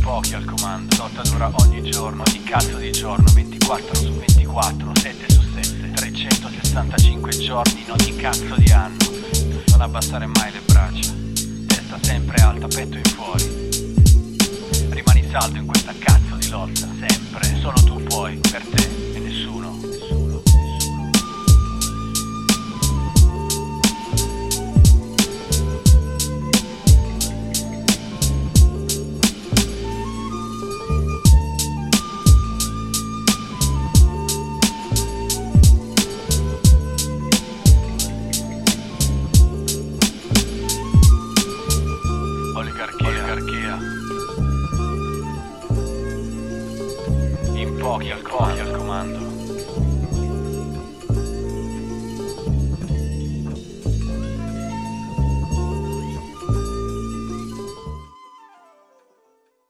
pochi al comando. Lotta dura ogni giorno, ogni cazzo di giorno. 24 su 24, 7 su 7 365 giorni in ogni cazzo di anno. Non abbassare mai le braccia. Testa sempre alta, petto in fuori. Rimani saldo in questa cazzo di lotta. Pochi al comando.